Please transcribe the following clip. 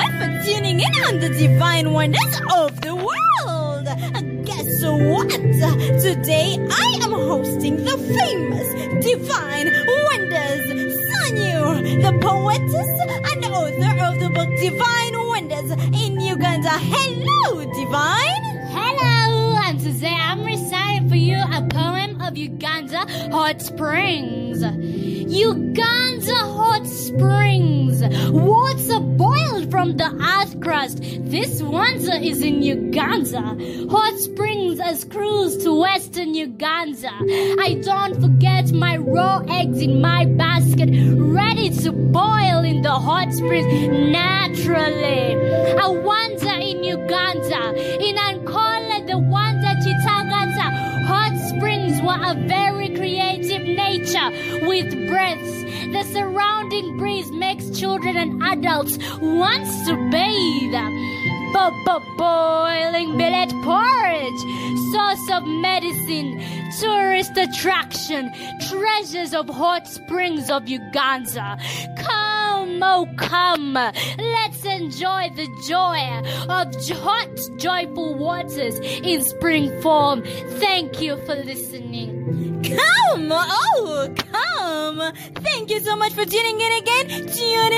and the divine wonders of the world. Guess what? Today I am hosting the famous Divine Wonders Sanyu, the poetess and author of the book Divine Wonders in Uganda. Hello, Divine. Hello, and today I'm reciting for you a poem of Uganda Hot Springs. Uganda Hot Springs, water boiled from the earth crust. This wonder is in Uganda. Hot Springs as cruised to western Uganda. I don't forget my raw eggs in my basket, ready to boil in the hot springs naturally. A wonder in Uganda, in Ankole, the wonder Chitagata. Hot springs were a very creative nature with breaths. The surrounding children and adults want to bathe. Boiling millet porridge, source of medicine, tourist attraction, treasures of hot springs of Uganda. Come, oh come, let's enjoy the joy of hot, joyful waters in spring form. Thank you for listening. Come, oh, come. Thank you so much for tuning in again. Tune